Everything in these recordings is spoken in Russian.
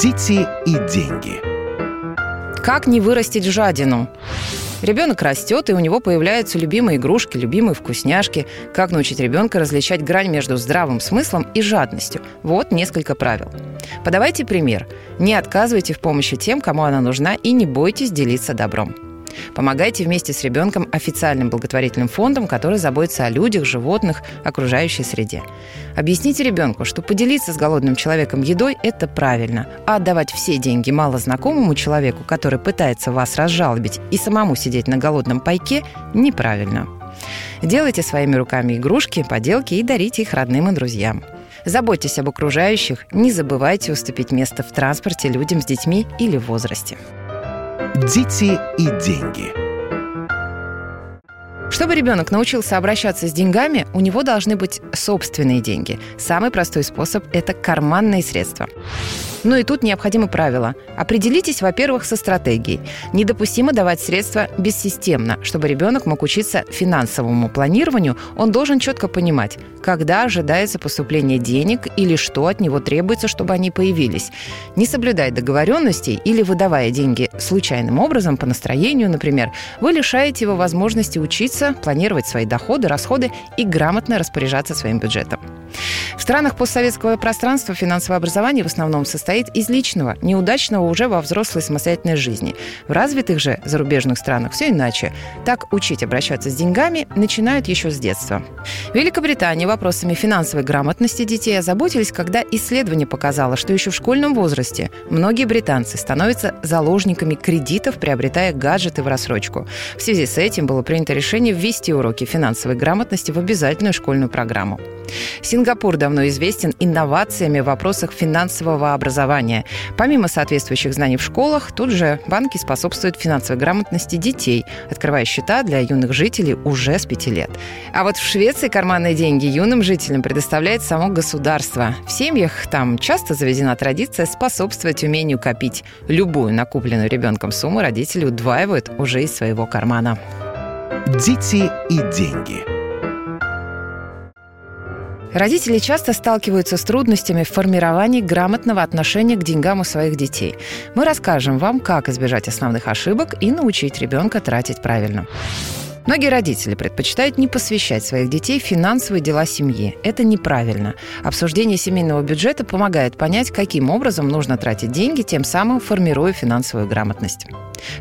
Дети и деньги. Как не вырастить жадину? Ребенок растет, и у него появляются любимые игрушки, любимые вкусняшки. Как научить ребенка различать грань между здравым смыслом и жадностью? Вот несколько правил. Подавайте пример. Не отказывайте в помощи тем, кому она нужна, и не бойтесь делиться добром. Помогайте вместе с ребенком официальным благотворительным фондам, которые заботятся о людях, животных, окружающей среде. Объясните ребенку, что поделиться с голодным человеком едой – это правильно, а отдавать все деньги малознакомому человеку, который пытается вас разжалобить и самому сидеть на голодном пайке – неправильно. Делайте своими руками игрушки, поделки и дарите их родным и друзьям. Заботьтесь об окружающих, не забывайте уступить место в транспорте людям с детьми или в возрасте. Дети и деньги. Чтобы ребенок научился обращаться с деньгами, у него должны быть собственные деньги. Самый простой способ – это карманные средства. Но и тут необходимы правила. Определитесь, во-первых, со стратегией. Недопустимо давать средства бессистемно. Чтобы ребенок мог учиться финансовому планированию, он должен четко понимать, когда ожидается поступление денег или что от него требуется, чтобы они появились. Не соблюдая договоренностей или выдавая деньги случайным образом, по настроению, например, вы лишаете его возможности учиться, планировать свои доходы, расходы и грамотно распоряжаться своим бюджетом. В странах постсоветского пространства финансовое образование в основном состоит из личного, неудачного уже во взрослой самостоятельной жизни. В развитых же зарубежных странах все иначе. Так учить обращаться с деньгами начинают еще с детства. В Великобритании вопросами финансовой грамотности детей озаботились, когда исследование показало, что еще в школьном возрасте многие британцы становятся заложниками кредитов, приобретая гаджеты в рассрочку. В связи с этим было принято решение ввести уроки финансовой грамотности в обязательную школьную программу. Сингапур давно известен инновациями в вопросах финансового образования. Помимо соответствующих знаний в школах, тут же банки способствуют финансовой грамотности детей, открывая счета для юных жителей уже с пяти лет. А вот в Швеции карманные деньги юным жителям предоставляет само государство. В семьях там часто заведена традиция способствовать умению копить. Любую накупленную ребенком сумму родители удваивают уже из своего кармана. Дети и деньги. Родители часто сталкиваются с трудностями в формировании грамотного отношения к деньгам у своих детей. Мы расскажем вам, как избежать основных ошибок и научить ребенка тратить правильно. Многие родители предпочитают не посвящать своих детей финансовые дела семьи. Это неправильно. Обсуждение семейного бюджета помогает понять, каким образом нужно тратить деньги, тем самым формируя финансовую грамотность.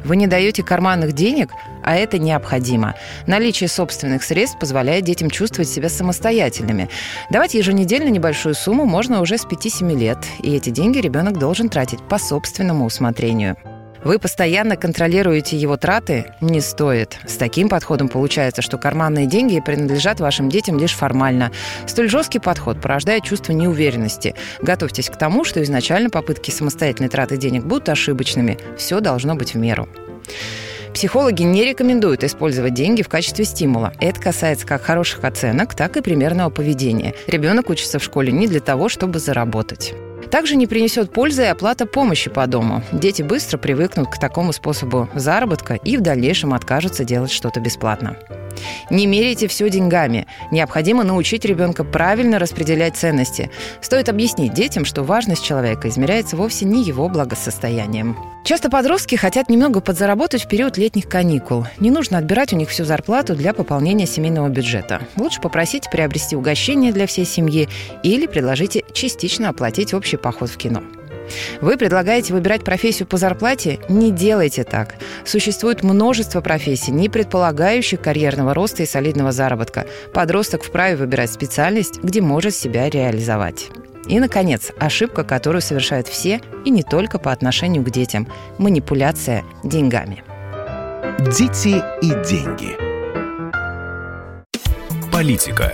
Вы не даете карманных денег, а это необходимо. Наличие собственных средств позволяет детям чувствовать себя самостоятельными. Давать еженедельно небольшую сумму можно уже с 5-7 лет, и эти деньги ребенок должен тратить по собственному усмотрению. Вы постоянно контролируете его траты? Не стоит. С таким подходом получается, что карманные деньги принадлежат вашим детям лишь формально. Столь жесткий подход порождает чувство неуверенности. Готовьтесь к тому, что изначально попытки самостоятельной траты денег будут ошибочными. Все должно быть в меру. Психологи не рекомендуют использовать деньги в качестве стимула. Это касается как хороших оценок, так и примерного поведения. Ребенок учится в школе не для того, чтобы заработать. Также не принесет пользы и оплата помощи по дому. Дети быстро привыкнут к такому способу заработка и в дальнейшем откажутся делать что-то бесплатно. Не меряйте все деньгами. Необходимо научить ребенка правильно распределять ценности. Стоит объяснить детям, что важность человека измеряется вовсе не его благосостоянием. Часто подростки хотят немного подзаработать в период летних каникул. Не нужно отбирать у них всю зарплату для пополнения семейного бюджета. Лучше попросить приобрести угощение для всей семьи или предложите частично оплатить общий поход в кино. Вы предлагаете выбирать профессию по зарплате? Не делайте так. Существует множество профессий, не предполагающих карьерного роста и солидного заработка. Подросток вправе выбирать специальность, где может себя реализовать. И, наконец, ошибка, которую совершают все, и не только по отношению к детям – манипуляция деньгами. Дети и деньги. Политика.